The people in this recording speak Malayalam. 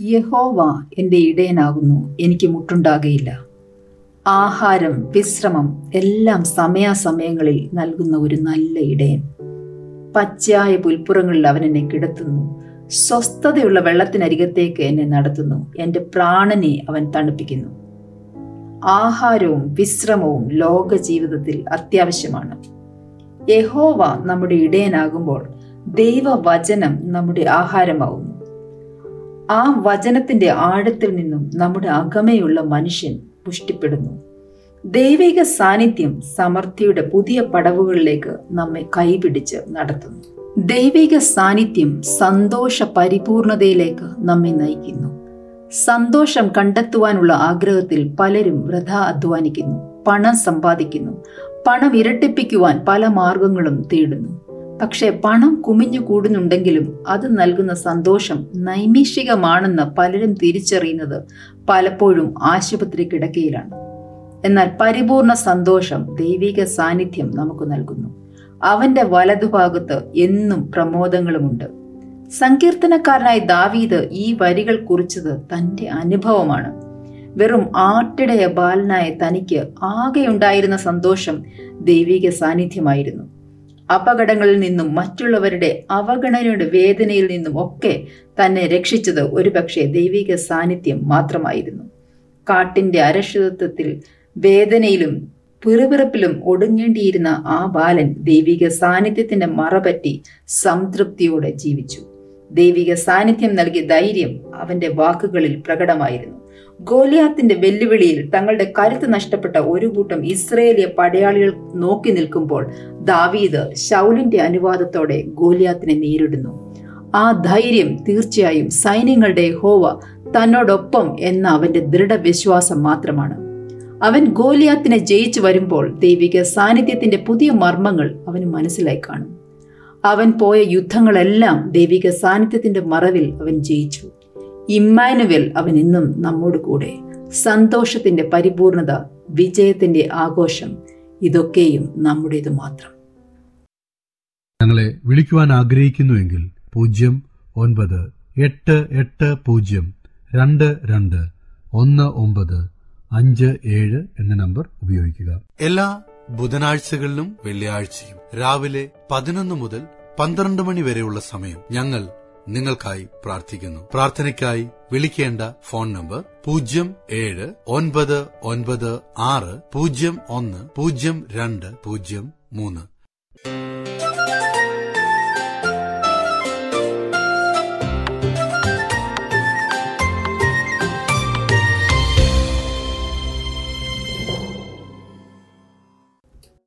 യഹോവ എന്റെ ഇടയനാകുന്നു. എനിക്ക് മുട്ടുണ്ടാകയില്ല. ആഹാരം വിശ്രമം എല്ലാം സമയാസമയങ്ങളിൽ നൽകുന്ന ഒരു നല്ല ഇടയൻ. പച്ചയായ പുൽപ്പുറങ്ങളിൽ അവൻ എന്നെ കിടത്തുന്നു. സ്വസ്ഥതയുള്ള വെള്ളത്തിനരികത്തേക്ക് എന്നെ നടത്തുന്നു. എന്റെ പ്രാണനെ അവൻ തണുപ്പിക്കുന്നു. ആഹാരവും വിശ്രമവും ലോക ജീവിതത്തിൽ അത്യാവശ്യമാണ്. യഹോവ നമ്മുടെ ഇടയനാകുമ്പോൾ ദൈവവചനം നമ്മുടെ ആഹാരമാവുന്നു. ആ വചനത്തിന്റെ ആഴത്തിൽ നിന്നും നമ്മുടെ അകമയുള്ള മനുഷ്യൻ പുഷ്ടിപ്പെടുന്നു. ദൈവിക സാന്നിധ്യം സമൃദ്ധിയുടെ പുതിയ പടവുകളിലേക്ക് നമ്മെ കൈപിടിച്ച് നടത്തുന്നു. ദൈവിക സാന്നിധ്യം സന്തോഷ പരിപൂർണതയിലേക്ക് നമ്മെ നയിക്കുന്നു. സന്തോഷം കണ്ടെത്തുവാനുള്ള ആഗ്രഹത്തിൽ പലരും വൃഥ അധ്വാനിക്കുന്നു പണം സമ്പാദിക്കുന്നു പണം ഇരട്ടിപ്പിക്കുവാൻ പല മാർഗങ്ങളും തേടുന്നു. പക്ഷേ പണം കുമിഞ്ഞു കൂടുന്നുണ്ടെങ്കിലും അത് നൽകുന്ന സന്തോഷം നൈമിഷികമാണെന്ന് പലരും തിരിച്ചറിയുന്നത് പലപ്പോഴും ആശുപത്രി കിടക്കയിലാണ്. എന്നാൽ പരിപൂർണ സന്തോഷം ദൈവിക സാന്നിധ്യം നമുക്ക് നൽകുന്നു. അവന്റെ വലതുഭാഗത്ത് എന്നും പ്രമോദങ്ങളുമുണ്ട്. സങ്കീർത്തനക്കാരനായ ദാവീദ് ഈ വരികൾ കുറിച്ചത് തന്റെ അനുഭവമാണ്. വെറും ആട്ടിടയ ബാലനായ തനിക്ക് ആകെയുണ്ടായിരുന്ന സന്തോഷം ദൈവിക സാന്നിധ്യമായിരുന്നു. അപകടങ്ങളിൽ നിന്നും മറ്റുള്ളവരുടെ അവഗണനയുടെ വേദനയിൽ നിന്നും ഒക്കെ തന്നെ രക്ഷിച്ചത് ഒരുപക്ഷെ ദൈവിക സാന്നിധ്യം മാത്രമായിരുന്നു. കാട്ടിന്റെ അരക്ഷിതത്വത്തിൽ വേദനയിലും പിറുപിറപ്പിലും ഒടുങ്ങേണ്ടിയിരുന്ന ആ ബാലൻ ദൈവിക സാന്നിധ്യത്തിന്റെ മറപറ്റി സംതൃപ്തിയോടെ ജീവിച്ചു. ദൈവിക സാന്നിധ്യം നൽകിയ ധൈര്യം അവന്റെ വാക്കുകളിൽ പ്രകടമായിരുന്നു. ഗോലിയാത്തിന്റെ വെല്ലുവിളിയിൽ തങ്ങളുടെ കരുത്ത് നഷ്ടപ്പെട്ട ഒരു കൂട്ടം ഇസ്രയേലിയ പടയാളികൾ നോക്കി നിൽക്കുമ്പോൾ ദാവീദ് ശൗലിന്റെ അനുവാദത്തോടെ ഗോലിയാത്തിനെ നേരിടുന്നു. ആ ധൈര്യം തീർച്ചയായും സൈന്യങ്ങളുടെ ഹോവ തന്നോടൊപ്പം എന്ന അവന്റെ ദൃഢവിശ്വാസം മാത്രമാണ്. അവൻ ഗോലിയാത്തിനെ ജയിച്ചു വരുമ്പോൾ ദൈവിക സാന്നിധ്യത്തിന്റെ പുതിയ മർമ്മങ്ങൾ അവന് മനസ്സിലായി കാണും. അവൻ പോയ യുദ്ധങ്ങളെല്ലാം ദൈവിക സാന്നിധ്യത്തിന്റെ മറവിൽ അവൻ ജയിച്ചു. ഇമ്മാനുവൽ അവൻ ഇന്നും നമ്മോട് കൂടെ. സന്തോഷത്തിന്റെ പരിപൂർണത വിജയത്തിന്റെ ആഘോഷം ഇതൊക്കെയും നമ്മുടേത് മാത്രം. ഞങ്ങളെ വിളിക്കുവാൻ ആഗ്രഹിക്കുന്നുവെങ്കിൽ പൂജ്യം ഒൻപത് എട്ട് എട്ട് പൂജ്യം രണ്ട് രണ്ട് ഒന്ന് ഒമ്പത് അഞ്ച് ഏഴ് എന്ന നമ്പർ ഉപയോഗിക്കുക. എല്ലാ ബുധനാഴ്ചകളിലും വെള്ളിയാഴ്ചയും. രാവിലെ പതിനൊന്ന് മുതൽ പന്ത്രണ്ട് മണി വരെയുള്ള സമയം ഞങ്ങൾ നിങ്ങൾക്കായി പ്രാർത്ഥിക്കുന്നു. പ്രാർത്ഥനയ്ക്കായി വിളിക്കേണ്ട ഫോൺ നമ്പർ പൂജ്യം ഏഴ് ഒൻപത് ഒൻപത് ആറ് പൂജ്യം ഒന്ന് പൂജ്യം രണ്ട് പൂജ്യം മൂന്ന്.